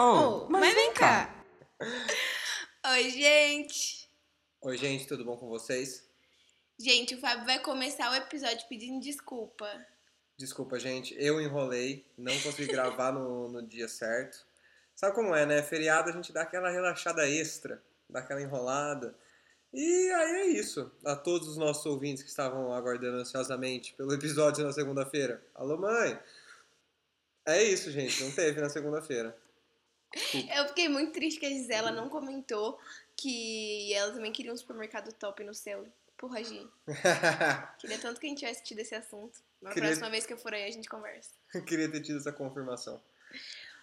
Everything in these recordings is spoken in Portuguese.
Oh, mas, mas vem cá. cá. Oi, gente. Oi, gente, tudo bom com vocês? Gente, o Fábio vai começar o episódio pedindo desculpa. Desculpa, gente, eu enrolei, não consegui gravar no, no dia certo. Sabe como é, né? Feriado a gente dá aquela relaxada extra, dá aquela enrolada. E aí é isso. A todos os nossos ouvintes que estavam aguardando ansiosamente pelo episódio na segunda-feira. Alô, mãe! É isso, gente. Não teve na segunda-feira. Eu fiquei muito triste que a Gisela não comentou que ela também queria um supermercado top no céu. Porra, Gi. queria tanto que a gente tivesse tido esse assunto. Na queria... próxima vez que eu for aí, a gente conversa. queria ter tido essa confirmação.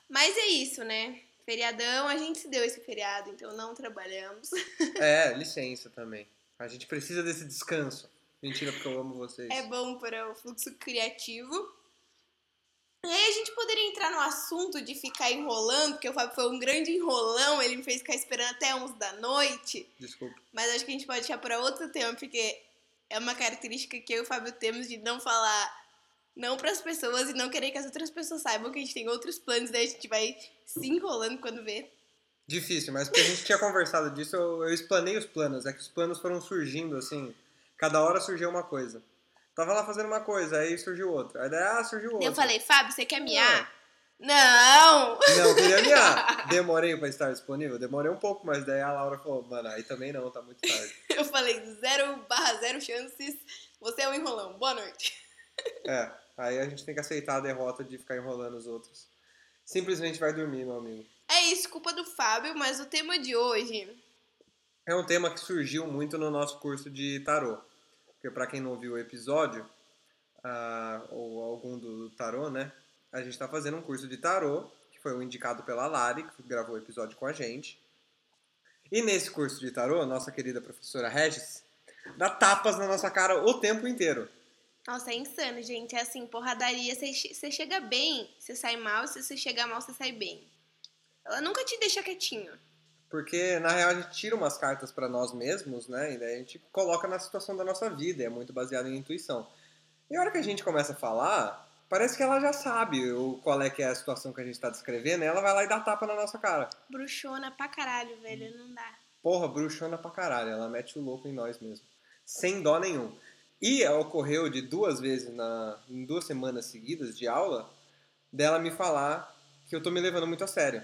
Mas é isso, né? Feriadão, a gente se deu esse feriado, então não trabalhamos. É, licença também. A gente precisa desse descanso. Mentira, porque eu amo vocês. É bom para o fluxo criativo. E aí a gente poderia entrar no assunto de ficar enrolando, porque o Fábio foi um grande enrolão, ele me fez ficar esperando até 11 da noite. Desculpa. Mas acho que a gente pode deixar para outro tema, porque é uma característica que eu e o Fábio temos de não falar não para as pessoas e não querer que as outras pessoas saibam que a gente tem outros planos, daí a gente vai se enrolando quando vê. Difícil, mas porque a gente tinha conversado disso, eu, eu explanei os planos, é que os planos foram surgindo assim, cada hora surgiu uma coisa. Tava lá fazendo uma coisa, aí surgiu outra. Aí daí, ah, surgiu outra. Eu falei, Fábio, você quer miar? Não! Não, queria miar. Demorei pra estar disponível? Demorei um pouco, mas daí a Laura falou, mano, aí também não, tá muito tarde. eu falei, zero barra zero chances, você é um enrolão, boa noite. É. Aí a gente tem que aceitar a derrota de ficar enrolando os outros. Simplesmente vai dormir, meu amigo. É isso, culpa do Fábio, mas o tema de hoje. É um tema que surgiu muito no nosso curso de tarô. Porque, para quem não viu o episódio, uh, ou algum do tarô, né? A gente está fazendo um curso de tarô, que foi o indicado pela Lari, que gravou o episódio com a gente. E nesse curso de tarô, nossa querida professora Regis dá tapas na nossa cara o tempo inteiro. Nossa, é insano, gente. É assim, porradaria. Você chega bem, você sai mal. Se você chegar mal, você sai bem. Ela nunca te deixa quietinho. Porque, na real, a gente tira umas cartas para nós mesmos, né? E daí a gente coloca na situação da nossa vida. É muito baseado em intuição. E a hora que a gente começa a falar, parece que ela já sabe o, qual é que é a situação que a gente tá descrevendo. E ela vai lá e dá tapa na nossa cara. Bruxona pra caralho, velho. Não dá. Porra, bruxona pra caralho. Ela mete o louco em nós mesmo. Sem dó nenhum. E ocorreu de duas vezes, na, em duas semanas seguidas de aula, dela me falar que eu tô me levando muito a sério.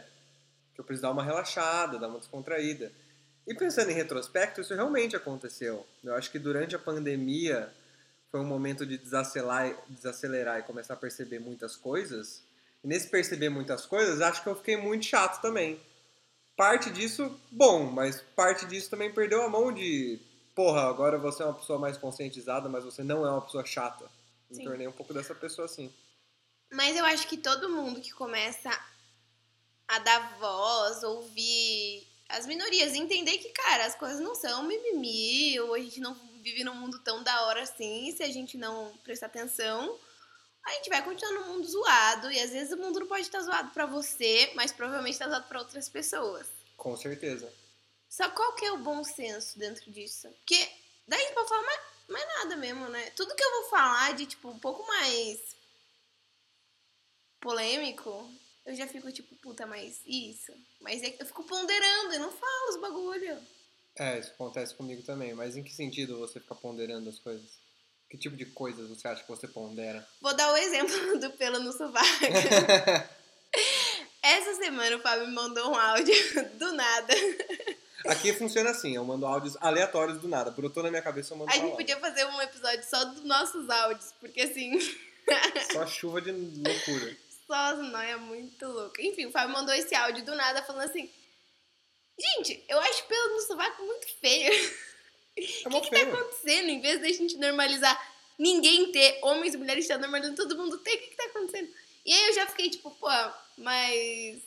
Que eu preciso dar uma relaxada, dar uma descontraída. E pensando em retrospecto, isso realmente aconteceu. Eu acho que durante a pandemia foi um momento de desacelerar, desacelerar e começar a perceber muitas coisas. E nesse perceber muitas coisas, acho que eu fiquei muito chato também. Parte disso, bom, mas parte disso também perdeu a mão de porra, agora você é uma pessoa mais conscientizada, mas você não é uma pessoa chata. Me tornei um pouco dessa pessoa assim. Mas eu acho que todo mundo que começa a dar voz, ouvir as minorias, entender que, cara, as coisas não são mimimi, ou a gente não vive num mundo tão da hora assim, se a gente não prestar atenção, a gente vai continuar num mundo zoado, e às vezes o mundo não pode estar zoado para você, mas provavelmente está zoado para outras pessoas. Com certeza. Só qual que é o bom senso dentro disso? Porque daí não pode falar mais, mais nada mesmo, né? Tudo que eu vou falar de, tipo, um pouco mais polêmico, eu já fico tipo, puta, mas isso. Mas é eu fico ponderando e não falo os bagulho. É, isso acontece comigo também. Mas em que sentido você fica ponderando as coisas? Que tipo de coisas você acha que você pondera? Vou dar o exemplo do pelo no sovaco. Essa semana o Fábio me mandou um áudio do nada. Aqui funciona assim, eu mando áudios aleatórios do nada. Brotou na minha cabeça, eu mando A gente podia fazer um episódio só dos nossos áudios, porque assim... Só chuva de loucura. Só as é muito louca. Enfim, o Fábio mandou esse áudio do nada falando assim... Gente, eu acho pelo no sovaco muito feio. É o que, que tá acontecendo? Em vez da gente normalizar ninguém ter, homens e mulheres estão normalizando, todo mundo tem, o que, que tá acontecendo? E aí eu já fiquei tipo, pô, mas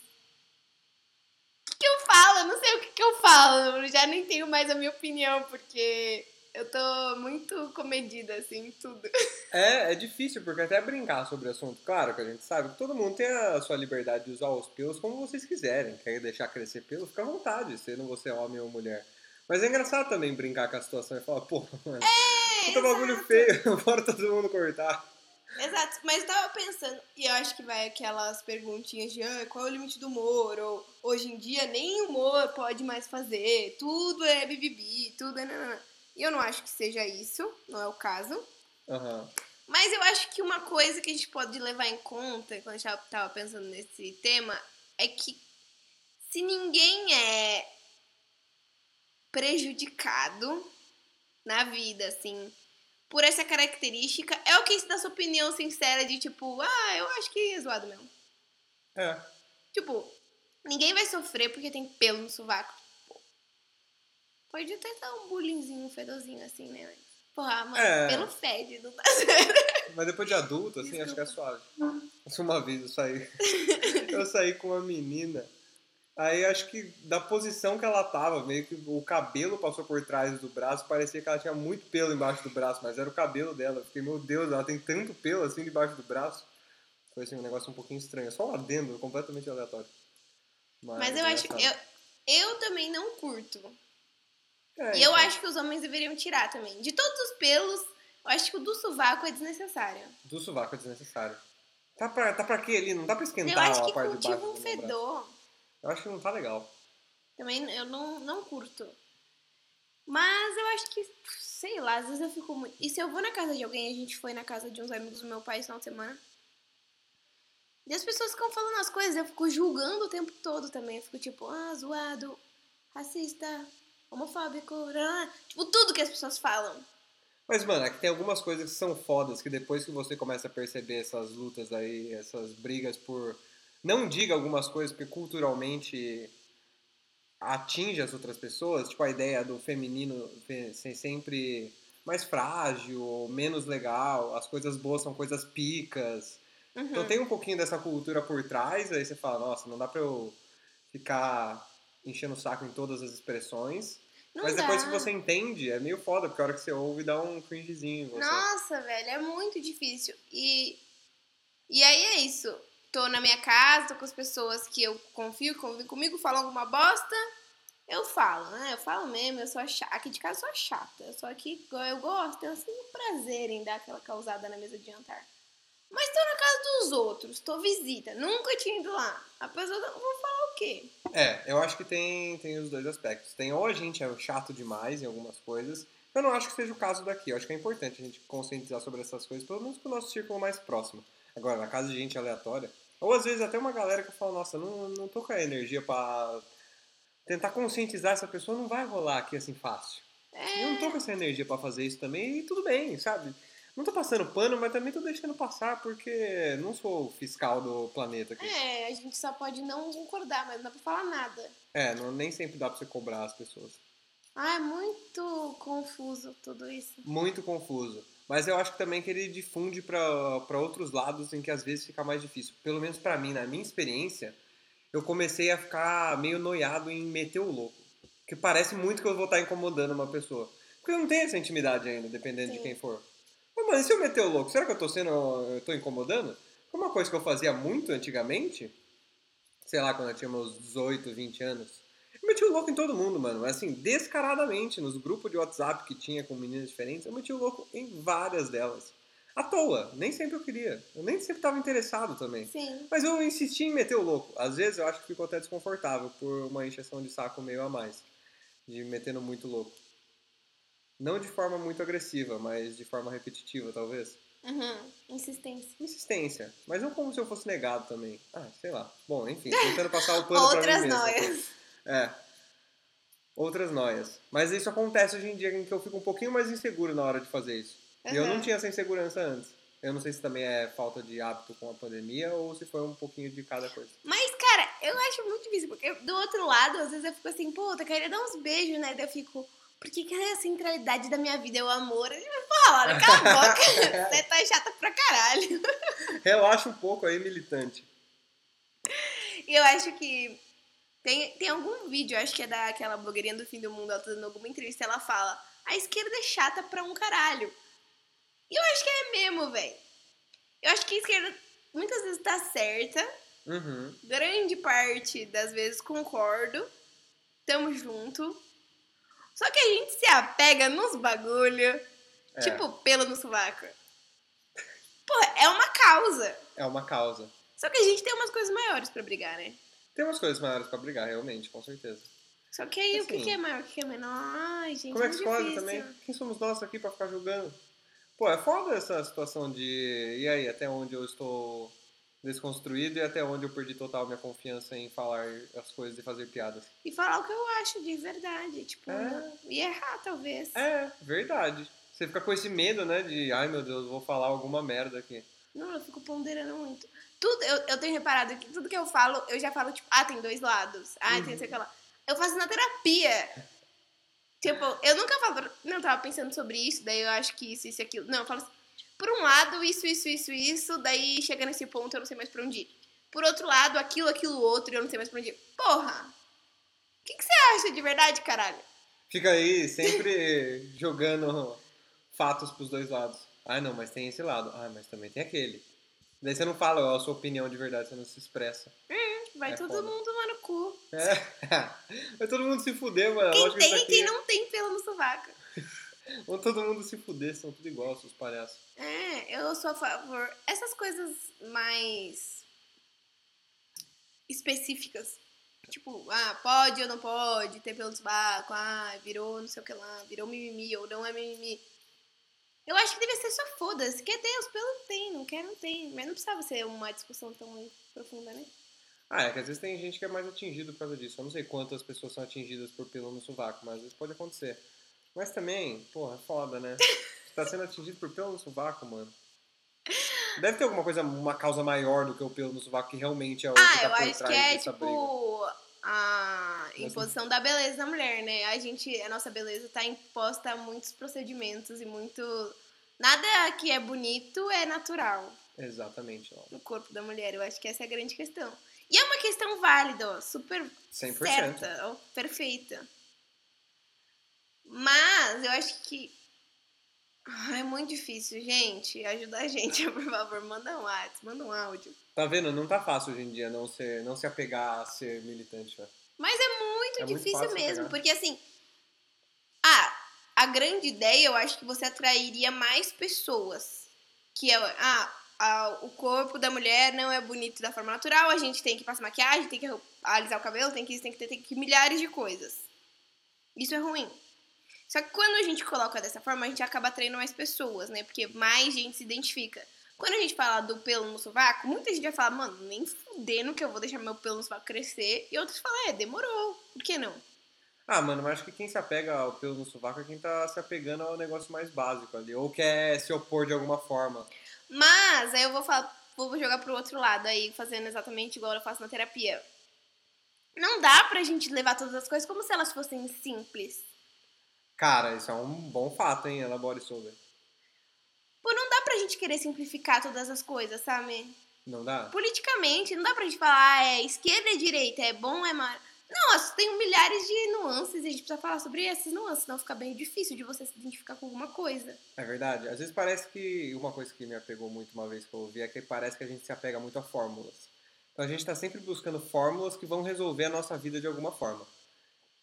que eu falo? Eu não sei o que, que eu falo. Eu já nem tenho mais a minha opinião, porque eu tô muito comedida, assim, tudo. É, é difícil, porque até brincar sobre o assunto, claro que a gente sabe que todo mundo tem a sua liberdade de usar os pelos como vocês quiserem. Quer deixar crescer pelo, fica à vontade, sendo você homem ou mulher. Mas é engraçado também brincar com a situação e falar, pô, mano, é, puta bagulho feio, bora todo mundo cortar. Exato, mas eu tava pensando, e eu acho que vai aquelas perguntinhas de ah, qual é o limite do humor, ou hoje em dia nem humor pode mais fazer, tudo é bibibi, tudo é nanana. E eu não acho que seja isso, não é o caso. Aham. Mas eu acho que uma coisa que a gente pode levar em conta quando a gente tava pensando nesse tema é que se ninguém é prejudicado na vida, assim, por essa característica, é o que se dá sua opinião sincera de tipo, ah, eu acho que é zoado mesmo. É. Tipo, ninguém vai sofrer porque tem pelo no sovaco. Até dar um bullyingzinho, um fedozinho assim, né? Mas, Porra, mano, É. pelo fede, não tá. Mas depois de adulto, assim, acho que é suave. Uma vez eu saí. Eu saí com uma menina. Aí acho que da posição que ela tava, meio que o cabelo passou por trás do braço, parecia que ela tinha muito pelo embaixo do braço, mas era o cabelo dela. Eu fiquei, meu Deus, ela tem tanto pelo assim debaixo do braço. Foi assim, um negócio um pouquinho estranho. Só um adendo, completamente aleatório. Mas eu acho que. Eu, eu também não curto. É, E eu então, acho que os homens deveriam tirar também. De todos os pelos, eu acho que o do sovaco é desnecessário. Do sovaco é desnecessário. Tá pra, tá pra quê ali? Não dá pra Eu esquentar acho a que parte de baixo cultiva um do meu braço. fedor. Eu acho que não tá legal. Também eu não, não curto. Mas eu acho que, sei lá, às vezes eu fico muito. E se eu vou na casa de alguém, a gente foi na casa de uns amigos do meu pai esse final de semana. E as pessoas ficam falando as coisas, eu fico julgando o tempo todo também. Eu fico tipo, ah, zoado, racista, homofóbico, tipo, tudo que as pessoas falam. Mas, mano, é que tem algumas coisas que são fodas que depois que você começa a perceber essas lutas aí, essas brigas por. Não diga algumas coisas porque culturalmente atinge as outras pessoas, tipo a ideia do feminino fe- ser sempre mais frágil, menos legal, as coisas boas são coisas picas. Uhum. Então tem um pouquinho dessa cultura por trás, aí você fala, nossa, não dá pra eu ficar enchendo o saco em todas as expressões. Não Mas depois dá. que você entende, é meio foda, porque a hora que você ouve dá um cringezinho em você. Nossa, velho, é muito difícil. E, e aí é isso. Tô na minha casa, tô com as pessoas que eu confio, que convivem comigo, falam alguma bosta, eu falo, né? Eu falo mesmo, eu sou a chata. Aqui de casa eu sou a chata. Só que eu gosto, eu sinto prazer em dar aquela causada na mesa de jantar. Mas tô na casa dos outros, tô visita, nunca tinha ido lá. A pessoa não vou falar o quê? É, eu acho que tem, tem os dois aspectos. Tem ou a gente é chato demais em algumas coisas. Eu não acho que seja o caso daqui. Eu acho que é importante a gente conscientizar sobre essas coisas, pelo menos pro nosso círculo mais próximo. Agora, na casa de gente aleatória, ou às vezes até uma galera que fala, nossa, não, não tô com a energia pra tentar conscientizar essa pessoa, não vai rolar aqui assim fácil. É, Eu não tô com essa energia pra fazer isso também, e tudo bem, sabe? Não tô passando pano, mas também tô deixando passar porque não sou fiscal do planeta aqui. é, a gente só pode não concordar, mas não dá pra falar nada. É, não, nem sempre dá pra você cobrar as pessoas. Ah, é muito confuso tudo isso. Muito confuso. Mas eu acho que também que ele difunde pra pra outros lados em que às vezes fica mais difícil. Pelo menos pra mim, na minha experiência, eu comecei a ficar meio noiado em meter o louco. Que parece muito que eu vou estar incomodando uma pessoa. Porque eu não tenho essa intimidade ainda, dependendo de Sim. quem for. Mas, e se eu meter o louco, será que eu tô sendo. eu tô incomodando? Foi uma coisa que eu fazia muito antigamente, sei lá, quando eu tinha meus 18, 20 anos. Eu meti o louco em todo mundo, mano. Assim, descaradamente, nos grupos de WhatsApp que tinha com meninas diferentes, eu meti o louco em várias delas. À toa, nem sempre eu queria. Eu nem sempre tava interessado também. Sim. Mas eu insisti em meter o louco. Às vezes eu acho que ficou até desconfortável por uma encheção de saco meio a mais. De metendo muito louco. Não de forma muito agressiva, mas de forma repetitiva, talvez. Uhum. Insistência. Insistência. Mas não como se eu fosse negado também. Ah, sei lá. Bom, enfim, tentando passar o pano pra Outras mim mesmo. noias. É. Outras noias. Mas isso acontece hoje em dia em que eu fico um pouquinho mais inseguro na hora de fazer isso. E eu Uhum. não tinha essa insegurança antes. Eu não sei se também é falta de hábito com a pandemia ou se foi um pouquinho de cada coisa. Mas, cara, eu acho muito difícil, porque do outro lado, às vezes eu fico assim, puta, eu queria dar uns beijos, né? Daí eu fico, por que, que a centralidade da minha vida é o amor? Porra, Laura, cala a boca. Você tá chata pra caralho. Relaxa um pouco aí, militante. Eu acho que tem, tem algum vídeo, acho que é daquela blogueirinha do fim do mundo, ela tá dando alguma entrevista, ela fala, a esquerda é chata pra um caralho. E eu acho que é mesmo, velho. Eu acho que a esquerda muitas vezes tá certa, Uhum. grande parte das vezes concordo, tamo junto. Só que a gente se apega nos bagulho, É. tipo pelo no sovaco. Porra, é uma causa. É uma causa. Só que a gente tem umas coisas maiores pra brigar, né? Tem umas coisas maiores pra brigar, realmente, com certeza. Só que aí Assim, o que, que é maior, o que, que é menor? Ai, gente, Como é que muito escolhe também? Quem somos nós aqui pra ficar julgando? Pô, é foda essa situação de. E aí, até onde eu estou desconstruído e até onde eu perdi total minha confiança em falar as coisas e fazer piadas. E falar o que eu acho de verdade, tipo, É. e errar talvez. É, verdade. Você fica com esse medo, né? De, ai meu Deus, vou falar alguma merda aqui. Não, eu fico ponderando muito. Tudo, eu, eu tenho reparado que tudo que eu falo, eu já falo, tipo, ah, tem dois lados. Ah, tem isso aqui lá. Eu faço na terapia. Tipo, eu nunca falo, não, eu tava pensando sobre isso, daí eu acho que isso, isso e aquilo. Não, eu falo assim, por um lado, isso, isso, isso, isso, daí chega nesse ponto, eu não sei mais pra onde ir. Por outro lado, aquilo, aquilo, outro, eu não sei mais pra onde ir. Porra! O que, que você acha de verdade, caralho? Fica aí sempre jogando fatos pros dois lados. Ah, não, mas tem esse lado. Ah, mas também tem aquele. Daí você não fala a sua opinião de verdade, você não se expressa. Vai É todo foda. mundo lá no cu. É. Vai todo mundo se fuder, mano. Quem Lógico tem e quem aqui- não tem pelo no sovaco. Vão todo mundo se fuder, são tudo igual, seus palhaços. É, eu sou a favor. Essas coisas mais específicas. Tipo, ah, pode ou não pode, ter pelo no sovaco, ah, virou não sei o que lá, virou mimimi ou não é mimimi. Eu acho que devia ser só foda-se. Quer ter os pelos tem, não quer, não tem. Mas não precisava ser uma discussão tão profunda, né? Ah, é que às vezes tem gente que é mais atingido por causa disso. Eu não sei quantas pessoas são atingidas por pelo no sovaco, mas às vezes pode acontecer. Mas também, porra, é foda, né? Você tá sendo atingido por pelo no sovaco, mano. Deve ter alguma coisa, uma causa maior do que o pelo no sovaco que realmente é o que Ah, tá eu acho que é tipo a Mas- imposição da beleza da mulher, né? A gente, a nossa beleza tá imposta a muitos procedimentos e muito. Nada que é bonito é natural briga. Exatamente, ó. no corpo da mulher. Eu acho que essa é a grande questão. E é uma questão válida, ó, super 100%. certa, ó, perfeita. Mas eu acho que. Ah, É muito difícil, gente. Ajuda a gente, por favor. Manda um WhatsApp, manda um áudio. Tá vendo? Não tá fácil hoje em dia não, ser, não se apegar a ser militante, né? Mas é muito É muito difícil fácil mesmo, porque assim. Ah, a grande ideia eu acho que você atrairia mais pessoas. Que é. Ah, a- o corpo da mulher não é bonito da forma natural, a gente tem que passar maquiagem, tem que alisar o cabelo, tem que isso, tem que ter, tem que milhares de coisas. Isso é ruim. Só que quando a gente coloca dessa forma, a gente acaba atraindo mais pessoas, né? Porque mais gente se identifica. Quando a gente fala do pelo no sovaco, muita gente vai falar, mano, nem fudendo que eu vou deixar meu pelo no sovaco crescer. E outros falam, é, demorou. Por que não? Ah, mano, mas acho que quem se apega ao pelo no sovaco é quem tá se apegando ao negócio mais básico ali. Ou quer se opor de alguma forma. Mas aí eu vou falar, vou jogar pro outro lado aí, fazendo exatamente igual eu faço na terapia. Não dá pra gente levar todas as coisas como se elas fossem simples. Cara, isso é um bom fato, hein? Elabore sobre. Pô, não dá pra gente querer simplificar todas as coisas, sabe? Não dá? Politicamente, não dá pra gente falar, ah, é esquerda e direita, é bom, é mal. Nossa, tem milhares de nuances e a gente precisa falar sobre essas nuances, senão fica bem difícil de você se identificar com alguma coisa. É verdade. Às vezes parece que uma coisa que me apegou muito uma vez que eu ouvi é que parece que a gente se apega muito a fórmulas. Então a gente está sempre buscando fórmulas que vão resolver a nossa vida de alguma forma.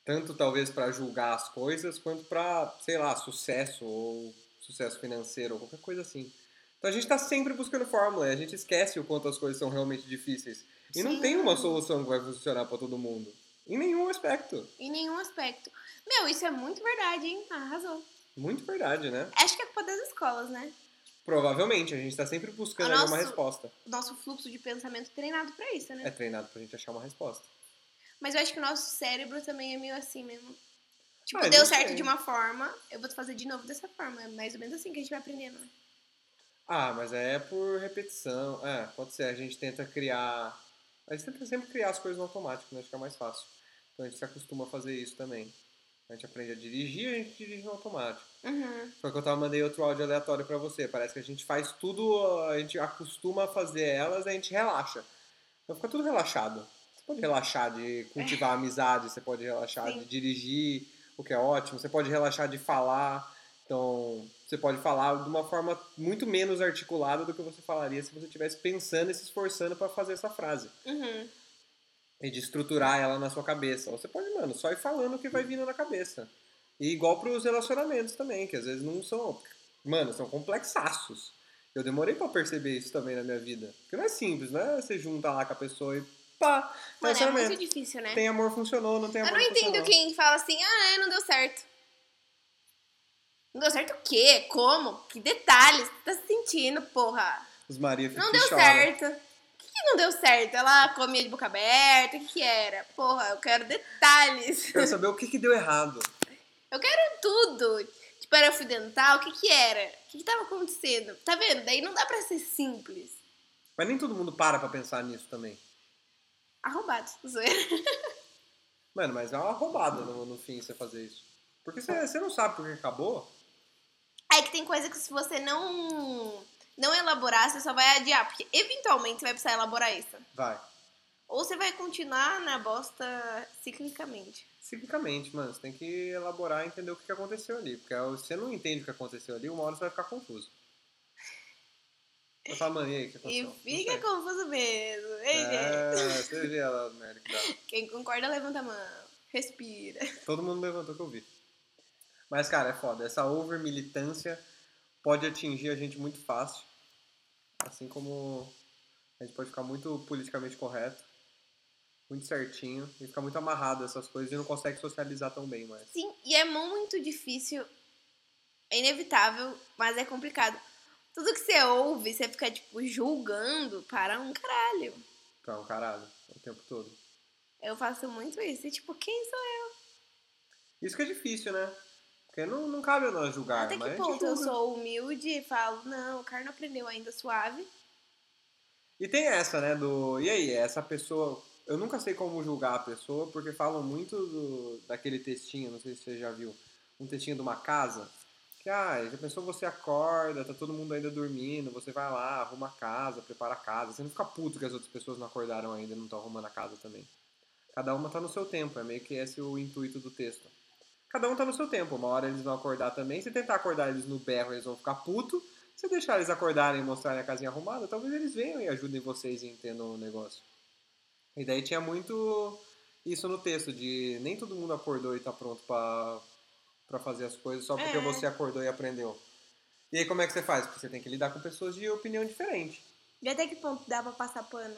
Tanto talvez para julgar as coisas, quanto para, sei lá, sucesso ou sucesso financeiro ou qualquer coisa assim. Então a gente está sempre buscando fórmula a gente esquece o quanto as coisas são realmente difíceis. E não Sim. tem uma solução que vai funcionar para todo mundo. Em nenhum aspecto. Em nenhum aspecto. Meu, isso é muito verdade, hein? Arrasou. Muito verdade, né? Acho que é culpa das escolas, né? Provavelmente, a gente está sempre buscando O ali uma nosso- resposta. O nosso fluxo de pensamento treinado pra isso, né? É treinado pra gente achar uma resposta. Mas eu acho que o nosso cérebro também é meio assim mesmo. Tipo, Ah, deu certo sei. de uma forma, eu vou fazer de novo dessa forma. É mais ou menos assim que a gente vai aprendendo. né? Ah, mas é por repetição. É, pode ser. A gente tenta criar. A gente tenta sempre criar as coisas no automático, né? Que é mais fácil. Então a gente se acostuma a fazer isso também. A gente aprende a dirigir, a gente dirige no automático. Uhum. Foi que eu tava mandei outro áudio aleatório pra você. Parece que a gente faz tudo, a gente acostuma a fazer elas, a gente relaxa. Então fica tudo relaxado. Você pode relaxar de cultivar amizade, você pode relaxar Sim. de dirigir, o que é ótimo. Você pode relaxar de falar. Então, você pode falar de uma forma muito menos articulada do que você falaria se você estivesse pensando e se esforçando pra fazer essa frase. Uhum. E de estruturar ela na sua cabeça. Ou você pode, mano, só ir falando o que vai vindo na cabeça. E igual pros relacionamentos também, que às vezes não são. Mano, são complexaços. Eu demorei pra perceber isso também na minha vida. Porque não é simples, não é você junta lá com a pessoa e pá. Mano, é muito difícil, né? Tem amor funcionou, não tem amor Eu não entendo funcionou. quem fala assim, ah, não deu certo. Não deu certo o quê? Como? Que detalhes? Você tá se sentindo, porra? Os Maria ficam Não deu choram. certo. O que, que não deu certo? Ela comia de boca aberta? O que, que era? Porra, eu quero detalhes. Quero saber o que, que deu errado. Eu quero tudo. Tipo, era fio dental? O que, que era? O que, que tava acontecendo? Tá vendo? Daí não dá pra ser simples. Mas nem todo mundo para pra pensar nisso também. Arrombado. Zoeira. Mano, mas é uma roubada no, no fim você fazer isso. Porque você, você não sabe por que acabou. É que tem coisa que se você não não elaborar, você só vai adiar, porque eventualmente você vai precisar elaborar isso. Vai. Ou você vai continuar na bosta ciclicamente. Ciclicamente, mano. Você tem que elaborar e entender o que que aconteceu ali. Porque se você não entende o que aconteceu ali, uma hora você vai ficar confuso. Você fala, mano, e aí, que E aconteceu? Fica confuso mesmo. Ei, gente. É, você vê ela, dá. Quem concorda, levanta a mão. Respira. Todo mundo levantou que eu vi. Mas, cara, é foda. Essa over militância pode atingir a gente muito fácil. Assim como a gente pode ficar muito politicamente correto, muito certinho, e ficar muito amarrado a essas coisas e não consegue socializar tão bem mais. Sim, e é muito difícil. É inevitável, mas é complicado. Tudo que você ouve, você fica, tipo, julgando para um caralho. Pra um caralho, o tempo todo. Eu faço muito isso. E, tipo, quem sou eu? Isso que é difícil, né? Porque não, não cabe a nós julgar, Até mas que ponto eu sou humilde e falo, não, o cara não aprendeu ainda suave. E tem essa, né, do... E aí, essa pessoa... Eu nunca sei como julgar a pessoa, porque falam muito do, daquele textinho, não sei se você já viu, um textinho de uma casa, que, ah, já pensou você acorda, tá todo mundo ainda dormindo, você vai lá, arruma a casa, prepara a casa, você não fica puto que as outras pessoas não acordaram ainda e não estão arrumando a casa também. Cada uma tá no seu tempo, é meio que esse o intuito do texto. Cada um tá no seu tempo, uma hora eles vão acordar também, se tentar acordar eles no berro, eles vão ficar puto, se deixar eles acordarem e mostrarem a casinha arrumada, talvez eles venham e ajudem vocês e entendam o negócio. E daí tinha muito isso no texto, de nem todo mundo acordou e tá pronto pra, pra fazer as coisas só porque É. você acordou e aprendeu. E aí como é que você faz? Porque você tem que lidar com pessoas de opinião diferente. E até que ponto dá pra passar pano?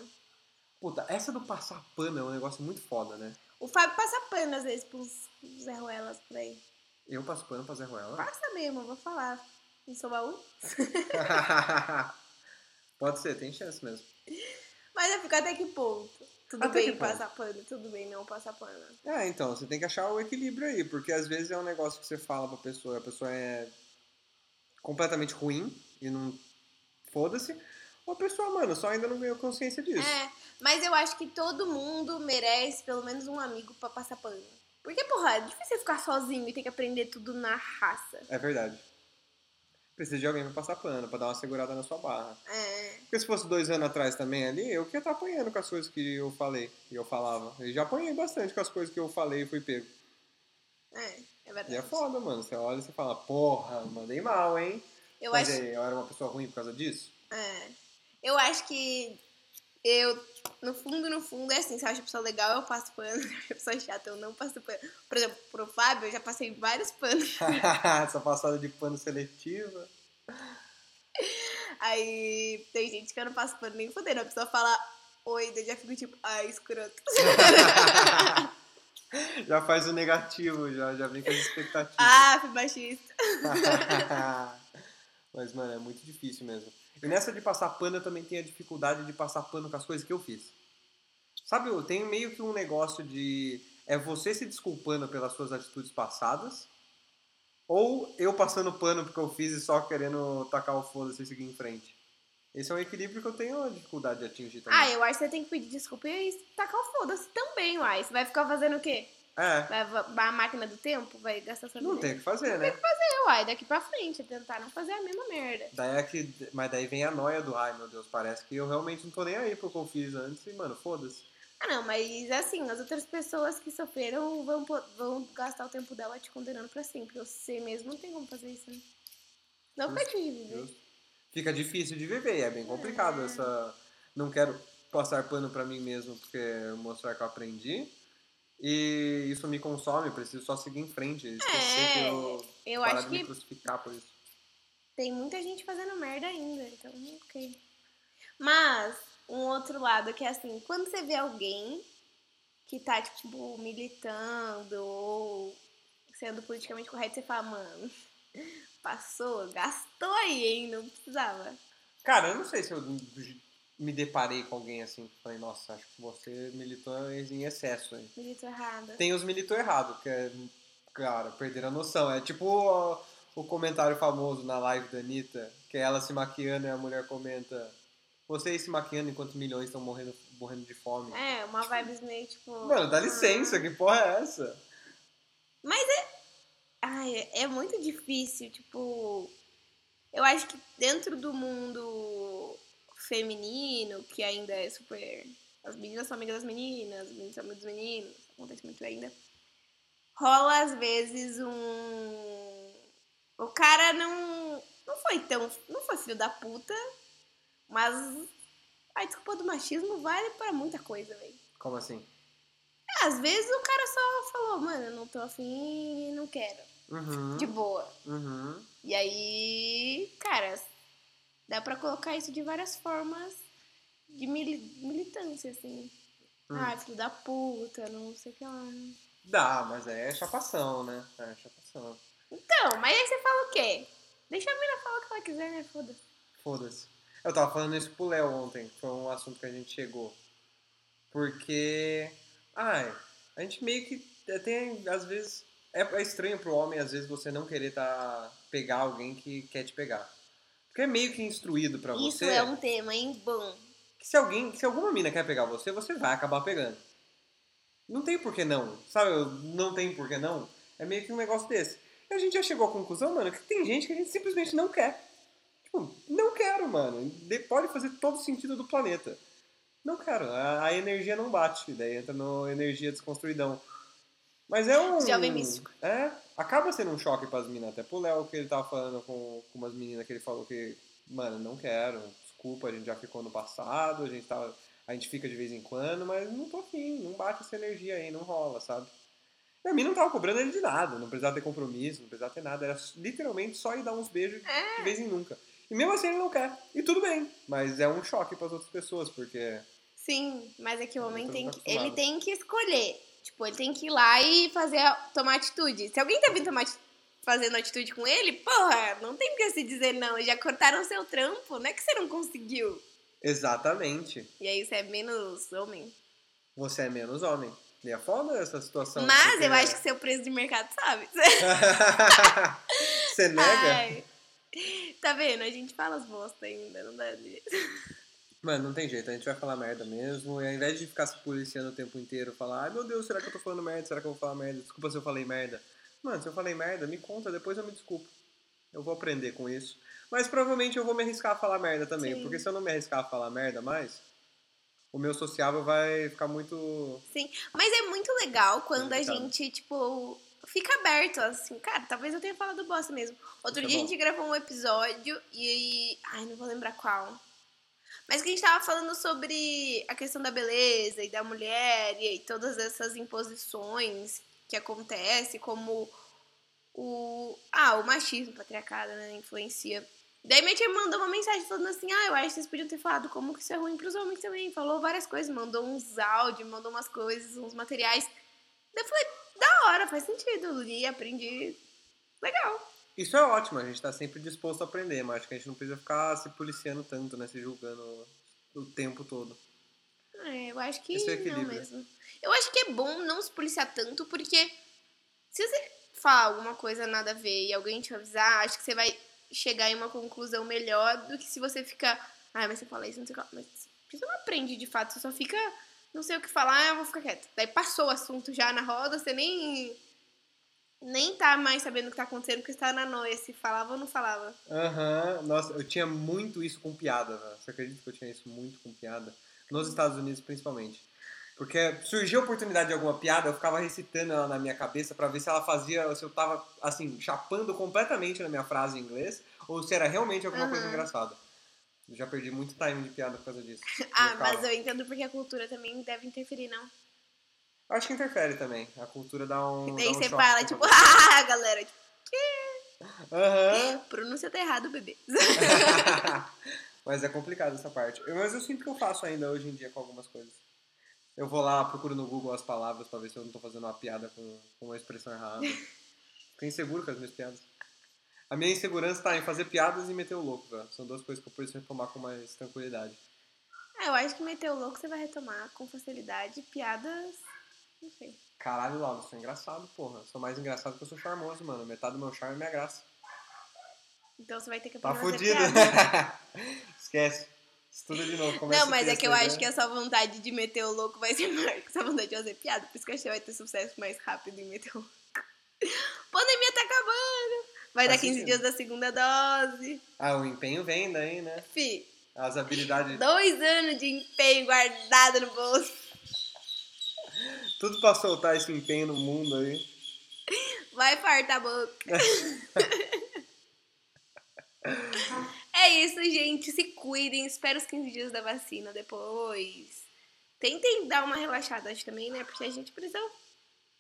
Puta, essa do passar pano é um negócio muito foda, né? O Fábio passa pano às vezes pros Zé Ruelas por aí. Eu passo pano pra Zé Ruela? Passa mesmo, eu vou falar. Em seu baú? Pode ser, tem chance mesmo. Mas eu fico até que ponto? Tudo Até bem passar pano, tudo bem não passar pano. É, então, você tem que achar o equilíbrio aí, porque às vezes é um negócio que você fala pra pessoa, a pessoa é completamente ruim e não. Foda-se. Ou a pessoa, mano, só ainda não ganhou consciência disso. É, mas eu acho que todo mundo merece pelo menos um amigo pra passar pano. Porque, porra, é difícil ficar sozinho e ter que aprender tudo na raça. É verdade. Precisa de alguém pra passar pano, pra dar uma segurada na sua barra. É. Porque se fosse dois anos atrás também ali, eu que ia estar apanhando com as coisas que eu falei, que eu falava. Eu já apanhei bastante com as coisas que eu falei e fui pego. É, é E verdade. é foda, mano. Você olha e você fala, porra, mandei mal, hein? Eu Mas acho. aí, eu era uma pessoa ruim por causa disso? É. Eu acho que eu, no fundo, no fundo, é assim, se eu acho a pessoa legal, eu passo pano. Se eu acho a pessoa chata, eu não passo pano. Por exemplo, pro Fábio, eu já passei vários panos. Essa passada de pano seletiva. Aí tem gente que eu não passo pano nem fudendo. A pessoa fala oi, daí já fico tipo, ai, escroto. já faz o negativo, já, já vem com as expectativas. ah, fui machista. Mas, mano, é muito difícil mesmo. E nessa de passar pano, eu também tenho a dificuldade de passar pano com as coisas que eu fiz. Sabe, eu tenho meio que um negócio de. É você se desculpando pelas suas atitudes passadas, ou eu passando pano porque eu fiz e só querendo tacar o foda-se e seguir em frente. Esse é um equilíbrio que eu tenho dificuldade de atingir também. Ah, eu acho que você tem que pedir desculpa e tacar o foda-se também, uai. Você vai ficar fazendo o quê? É, Vai vai a máquina do tempo? Vai gastar sua não tem o que fazer, né? É, uai, daqui pra frente, é tentar não fazer a mesma merda. Daí é que, mas daí vem a noia do ai meu Deus, parece que eu realmente não tô nem aí pro que eu fiz antes e, mano, foda-se. Ah, não, mas assim, as outras pessoas que sofreram vão, vão gastar o tempo dela te condenando pra sempre. Você mesmo não tem como fazer isso, né? Não Justo, pode viver. Justo. Fica difícil de viver, é bem complicado essa. Não quero passar pano pra mim mesmo porque mostrar que eu aprendi. E isso me consome, preciso só seguir em frente, esquecer É, que eu, Eu acho de me que crucificar por isso. tem muita gente fazendo merda ainda, então ok. Mas, um outro lado que é assim, quando você vê alguém que tá, tipo, militando ou sendo politicamente correto, você fala, mano, passou, gastou aí, hein? Não precisava. Cara, eu não sei se eu me deparei com alguém assim que falei, nossa, acho que você militou em excesso aí. Militou errado. Tem os militou errado, que é, cara, perder a noção. É tipo o, o comentário famoso na live da Anitta, que é ela se maquiando e a mulher comenta. Vocês se maquiando enquanto milhões estão morrendo, morrendo de fome. É, uma vibe meio tipo. Mano, dá licença, ah. que porra é essa? Mas é. Ai, é muito difícil, tipo. Eu acho que dentro do mundo feminino, que ainda é super. As meninas são amigas das meninas, os meninos são amigos dos meninos, acontece muito ainda. Rola às vezes um. O cara não. Não foi tão. Não foi filho da puta, mas. A desculpa do machismo vale para muita coisa, velho. Como assim? Às vezes o cara só falou, mano, eu não tô afim e não quero. Uhum. De boa. Uhum. E aí, cara, Dá pra colocar isso de várias formas de militância, assim. Hum. Ah, filho da puta, não sei o que lá. Dá, mas é chapação, né? É chapação. Então, mas aí você fala o quê? Deixa a mina falar o que ela quiser, né? Foda-se. Foda-se. Eu tava falando isso pro Léo ontem, foi um assunto que a gente chegou. Porque. Ai, a gente meio que tem, às vezes. É, é estranho pro homem, às vezes, você não querer tá, pegar alguém que quer te pegar. Porque é meio que instruído para você. Isso é um tema, hein? Bom. Que se alguém, se alguma mina quer pegar você, você vai acabar pegando. Não tem por que não. Sabe? Não tem por que não. É meio que um negócio desse. E a gente já chegou à conclusão, mano, que tem gente que a gente simplesmente não quer. Tipo, não quero, mano. Pode fazer todo sentido do planeta. Não quero. A, a energia não bate. Daí entra no energia desconstruidão. Mas é um. Jovem místico. É, acaba sendo um choque pras minas. Até pro Léo que ele tava falando com, com umas meninas que ele falou que, mano, não quero, desculpa, a gente já ficou no passado, a gente tava. A gente fica de vez em quando, mas não tô afim, não bate essa energia aí, não rola, sabe? E a mim não tava cobrando ele de nada, não precisava ter compromisso, não precisava ter nada, era literalmente só ir dar uns beijos é. de vez em nunca. E mesmo assim ele não quer. E tudo bem, mas é um choque para as outras pessoas, porque. Sim, mas é que o homem tem que, ele tem que escolher Tipo, ele tem que ir lá e fazer, tomar atitude. Se alguém tá vindo tomar fazendo atitude com ele, porra, não tem que se dizer não. Já cortaram seu trampo, não é que você não conseguiu. Exatamente. E aí você é menos homem. Você é menos homem. E é foda essa situação. Mas eu acho que seu preço de mercado sabe. você nega? Ai. Tá vendo? A gente fala as bosta ainda, não dá Mano, não tem jeito, a gente vai falar merda mesmo. E ao invés de ficar se policiando o tempo inteiro, falar, ai meu Deus, será que eu tô falando merda? Será que eu vou falar merda? Desculpa se eu falei merda. Mano, se eu falei merda, me conta, depois eu me desculpo. Eu vou aprender com isso. Mas provavelmente eu vou me arriscar a falar merda também. Sim. Porque se eu não me arriscar a falar merda mais, o meu sociável vai ficar muito. Sim, mas é muito legal quando a gente, tipo, fica aberto, assim, cara, talvez eu tenha falado bosta mesmo. Outro tá dia bom. a gente gravou um episódio e. Ai, não vou lembrar qual. Mas que a gente tava falando sobre a questão da beleza e da mulher e, todas essas imposições que acontecem, como o. Ah, o machismo, patriarcado, né? Influencia. Daí minha tia mandou uma mensagem falando assim: ah, eu acho que vocês podiam ter falado como que isso é ruim pros homens também. Falou várias coisas, mandou uns áudios, mandou umas coisas, uns materiais. Daí eu falei: da hora, faz sentido. Li, aprendi. Legal. Isso é ótimo, a gente está sempre disposto a aprender, mas acho que a gente não precisa ficar se policiando tanto, né? Se julgando o tempo todo. É, eu acho que é não mesmo. Eu acho que é bom não se policiar tanto, porque se você falar alguma coisa nada a ver e alguém te avisar, acho que você vai chegar em uma conclusão melhor do que se você ficar. Ah, mas você fala isso, não sei o que. Mas você não aprende de fato, você só fica. Não sei o que falar, eu vou ficar quieto. Daí passou o assunto já na roda, você nem nem tá mais sabendo o que tá acontecendo porque está na noia, se falava ou não falava. Aham, uhum. nossa, eu tinha muito isso com piada, né? Você acredita que eu tinha isso muito com piada? Nos Estados Unidos, principalmente. Porque surgiu a oportunidade de alguma piada, eu ficava recitando ela na minha cabeça para ver se ela fazia, se eu tava, assim, chapando completamente na minha frase em inglês, ou se era realmente alguma uhum. coisa engraçada. Eu já perdi muito time de piada por causa disso. ah, mas eu entendo porque a cultura também deve interferir, não? Acho que interfere também. A cultura dá um. E daí um você fala, tipo, ah, galera, tipo, que? Aham. Pronúncia tá errado, bebê. Mas é complicado essa parte. Mas eu sinto que eu faço ainda hoje em dia com algumas coisas. Eu vou lá, procuro no Google as palavras pra ver se eu não tô fazendo uma piada com, com uma expressão errada. Fico inseguro com as minhas piadas. A minha insegurança tá em fazer piadas e meter o louco, velho. São duas coisas que eu preciso retomar com mais tranquilidade. Ah, eu acho que meter o louco você vai retomar com facilidade. Piadas. Não sei. Caralho, Laura, eu sou engraçado, porra. Eu sou mais engraçado que eu sou charmoso, mano. Metade do meu charme é minha graça. Então você vai ter que Tá aprender a fudido. Esquece. Estuda de novo. começa Não, mas é que eu aí, acho né? que essa vontade de meter o louco vai ser maior que essa vontade de fazer piada. Por isso que eu acho que você vai ter sucesso mais rápido em meter o louco. Pandemia tá acabando. Vai dar Faz 15 sentido. dias da segunda dose. Ah, o empenho vem daí, né? Fi, As habilidades. dois anos de empenho guardado no bolso. Tudo pra soltar esse empenho no mundo aí. Vai fartar a boca. é isso, gente. Se cuidem. Espera os 15 dias da vacina depois. Tentem dar uma relaxada acho, também, né? Porque a gente precisa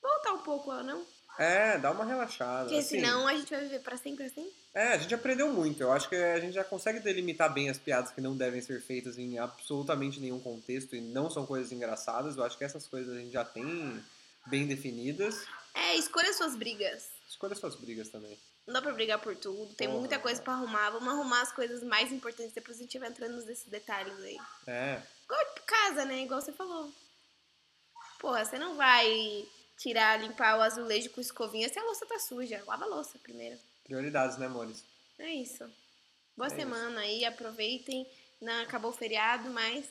voltar um pouco, não? É, dá uma relaxada. Porque assim. senão a gente vai viver pra sempre assim. É, a gente aprendeu muito. Eu acho que a gente já consegue delimitar bem as piadas que não devem ser feitas em absolutamente nenhum contexto e não são coisas engraçadas. Eu acho que essas coisas a gente já tem bem definidas. É, escolha suas brigas. Escolha suas brigas também. Não dá pra brigar por tudo, tem Porra, muita coisa pra arrumar. Vamos arrumar as coisas mais importantes, depois a gente vai entrando nesses detalhes aí. É. Igual tipo, casa, né? Igual você falou. Porra, você não vai tirar, limpar o azulejo com escovinha se a louça tá suja. Lava a louça primeiro. Prioridades, né, Mores? É isso. Boa É semana aí, aproveitem. Não acabou o feriado, mas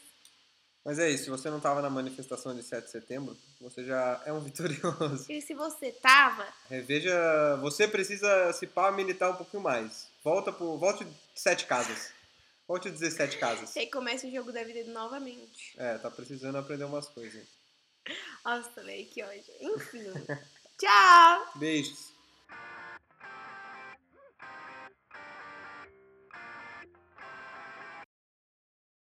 Mas é isso. Se você não tava na manifestação de 7 de setembro, você já é um vitorioso. e se você tava, Reveja. Você precisa se pá militar um pouquinho mais. Volta pro. Volte sete casas. Volte 17 casas. aí começa o jogo da vida novamente. É, tá precisando aprender umas coisas. Nossa, velho, que ódio. Enfim. Tchau! Beijos.